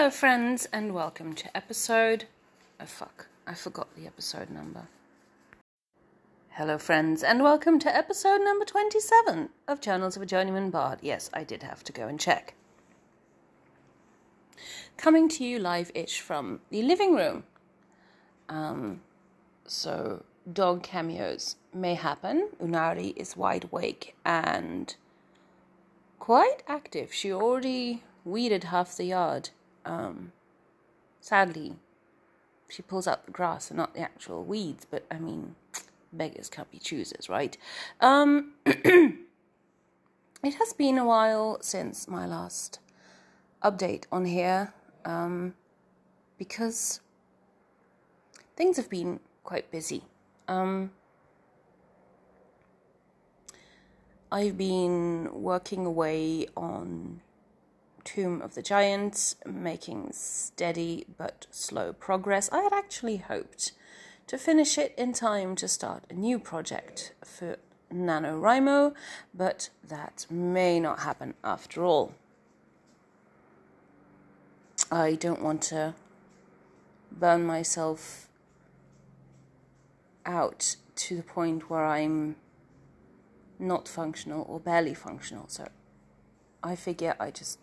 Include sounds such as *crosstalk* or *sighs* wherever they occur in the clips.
Hello, friends, and welcome to episode. Oh, fuck. I forgot the episode number. Hello, friends, and welcome to episode number 27 of Journals of a Journeyman Bard. Yes, I did have to go and check. Coming to you live ish from the living room. Um, so, dog cameos may happen. Unari is wide awake and quite active. She already weeded half the yard. Um, sadly, she pulls out the grass and not the actual weeds, but I mean, beggars can't be choosers, right? Um, *clears throat* it has been a while since my last update on here um, because things have been quite busy. Um, I've been working away on Tomb of the Giants, making steady but slow progress. I had actually hoped to finish it in time to start a new project for NaNoWriMo, but that may not happen after all. I don't want to burn myself out to the point where I'm not functional or barely functional. So I figure I just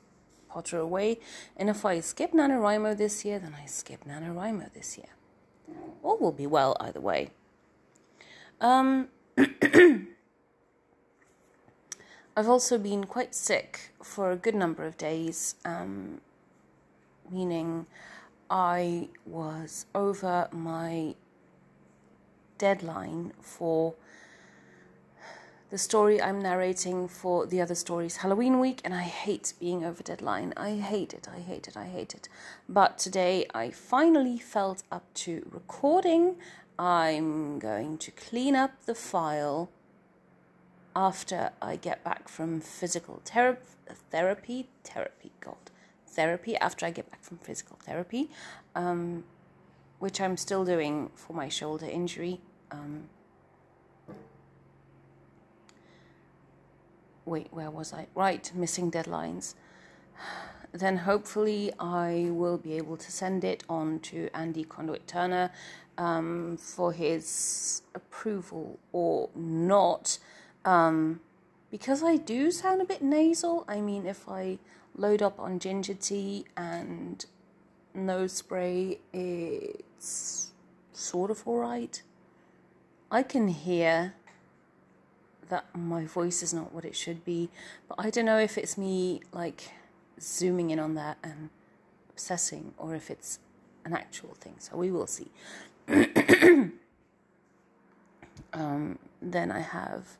potter away. And if I skip NaNoWriMo this year, then I skip NaNoWriMo this year. All will be well either way. Um, *clears throat* I've also been quite sick for a good number of days, um, meaning I was over my deadline for the story I'm narrating for the other stories Halloween week, and I hate being over deadline. I hate it, I hate it, I hate it. But today I finally felt up to recording. I'm going to clean up the file after I get back from physical therapy, therapy, therapy, God, therapy, after I get back from physical therapy, um, which I'm still doing for my shoulder injury. Um, wait, where was I? Right, missing deadlines. Then hopefully I will be able to send it on to Andy Conduit Turner um, for his approval or not. Um, because I do sound a bit nasal. I mean, if I load up on ginger tea and nose spray, it's sort of alright. I can hear that my voice is not what it should be, but I don't know if it's me like zooming in on that and obsessing or if it's an actual thing. So we will see. *coughs* um, then I have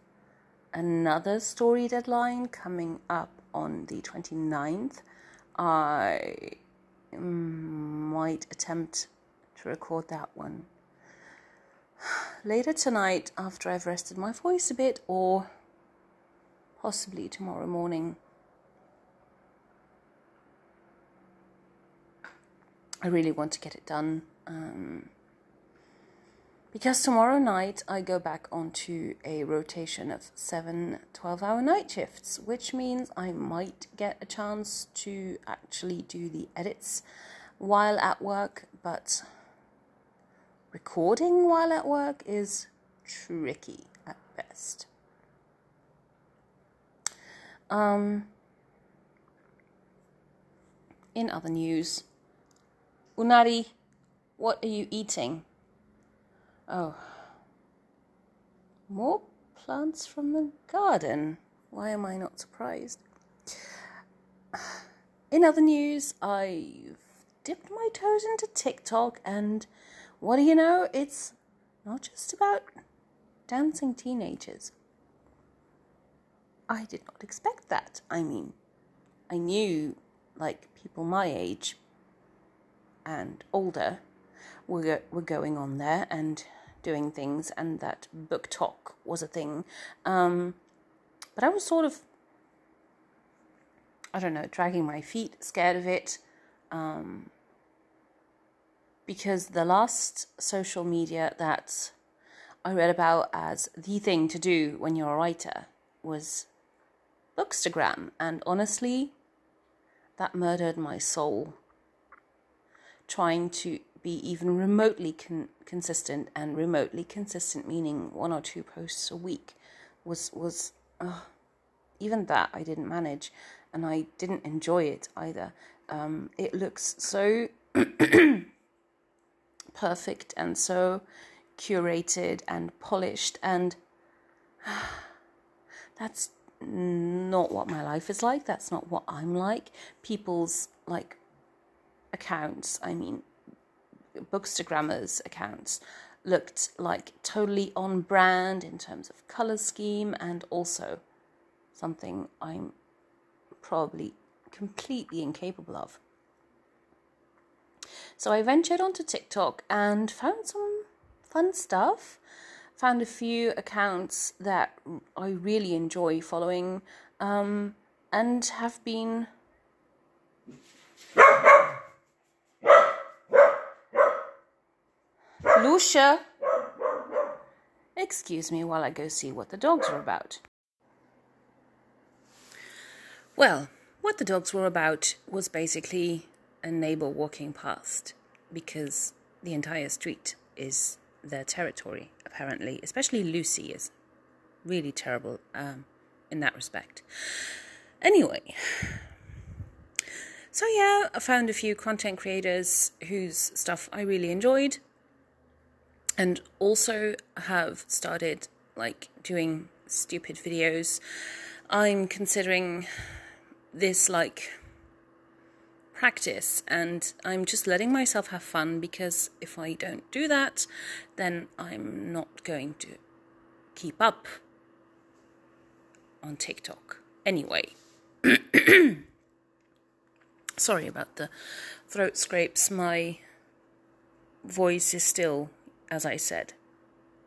another story deadline coming up on the 29th. I might attempt to record that one *sighs* later tonight after I've rested my voice a bit, or possibly tomorrow morning. I really want to get it done. Um, because tomorrow night I go back onto a rotation of seven 12 hour night shifts, which means I might get a chance to actually do the edits while at work, but recording while at work is tricky at best. Um, in other news, Unari, what are you eating? Oh, more plants from the garden. Why am I not surprised? *sighs* In other news, I've dipped my toes into TikTok and what do you know? It's not just about dancing teenagers. I did not expect that. I mean, I knew like people my age and older were were going on there and doing things, and that BookTok was a thing. Um, but I was sort of, I don't know, dragging my feet, scared of it. Um, because the last social media that I read about as the thing to do when you're a writer was Bookstagram, and honestly, that murdered my soul. trying to be even remotely con- consistent and remotely consistent meaning one or two posts a week was was uh, even that I didn't manage and I didn't enjoy it either. Um, it looks so *clears throat* perfect and so curated and polished and *sighs* that's not what my life is like. That's not what i'm like. People's like accounts i mean bookstagrammers accounts looked like totally on brand in terms of color scheme and also something i'm probably completely incapable of so I ventured onto TikTok and found some fun stuff. Found a few accounts that I really enjoy following um, and have been. Lucia! Excuse me while I go see what the dogs are about. Well, what the dogs were about was basically a neighbor walking past because the entire street is their territory, apparently. Especially Lucy is really terrible um, in that respect. Anyway, so yeah, I found a few content creators whose stuff I really enjoyed, and also have started like doing stupid videos. I'm considering this like practice and I'm just letting myself have fun because if I don't do that, then I'm not going to keep up on TikTok. Anyway, *clears throat* sorry about the throat scrapes. My voice is still, as I said,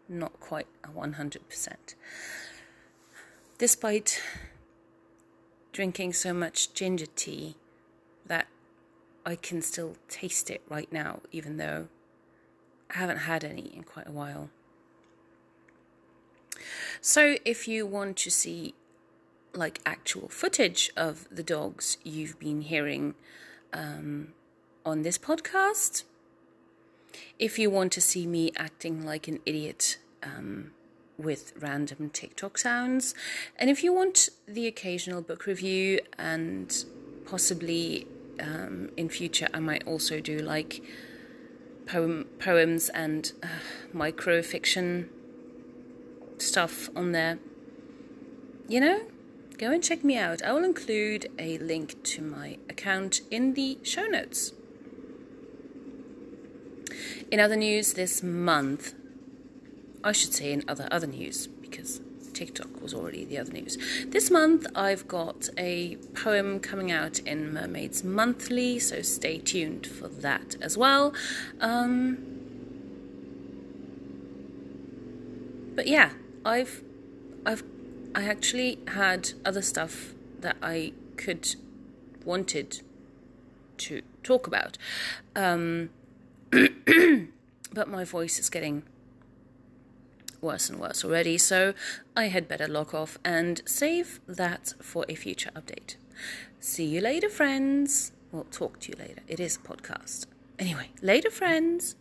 not quite a 100%. Despite drinking so much ginger tea I can still taste it right now, even though I haven't had any in quite a while. So, if you want to see like actual footage of the dogs you've been hearing um, on this podcast, if you want to see me acting like an idiot um, with random TikTok sounds, and if you want the occasional book review and possibly um, in future I might also do like poem poems and uh, micro fiction stuff on there. You know, go and check me out. I will include a link to my account in the show notes. In other news this month, I should say in other other news because TikTok was already the other news. This month I've got a poem coming out in Mermaids Monthly, so stay tuned for that as well. Um, but yeah, I've I've I actually had other stuff that I could wanted to talk about. Um, *clears throat* but my voice is getting worse and worse already, so I had better log off and save that for a future update. See you later, friends. Well, talk to you later. It is a podcast. Anyway, later, friends.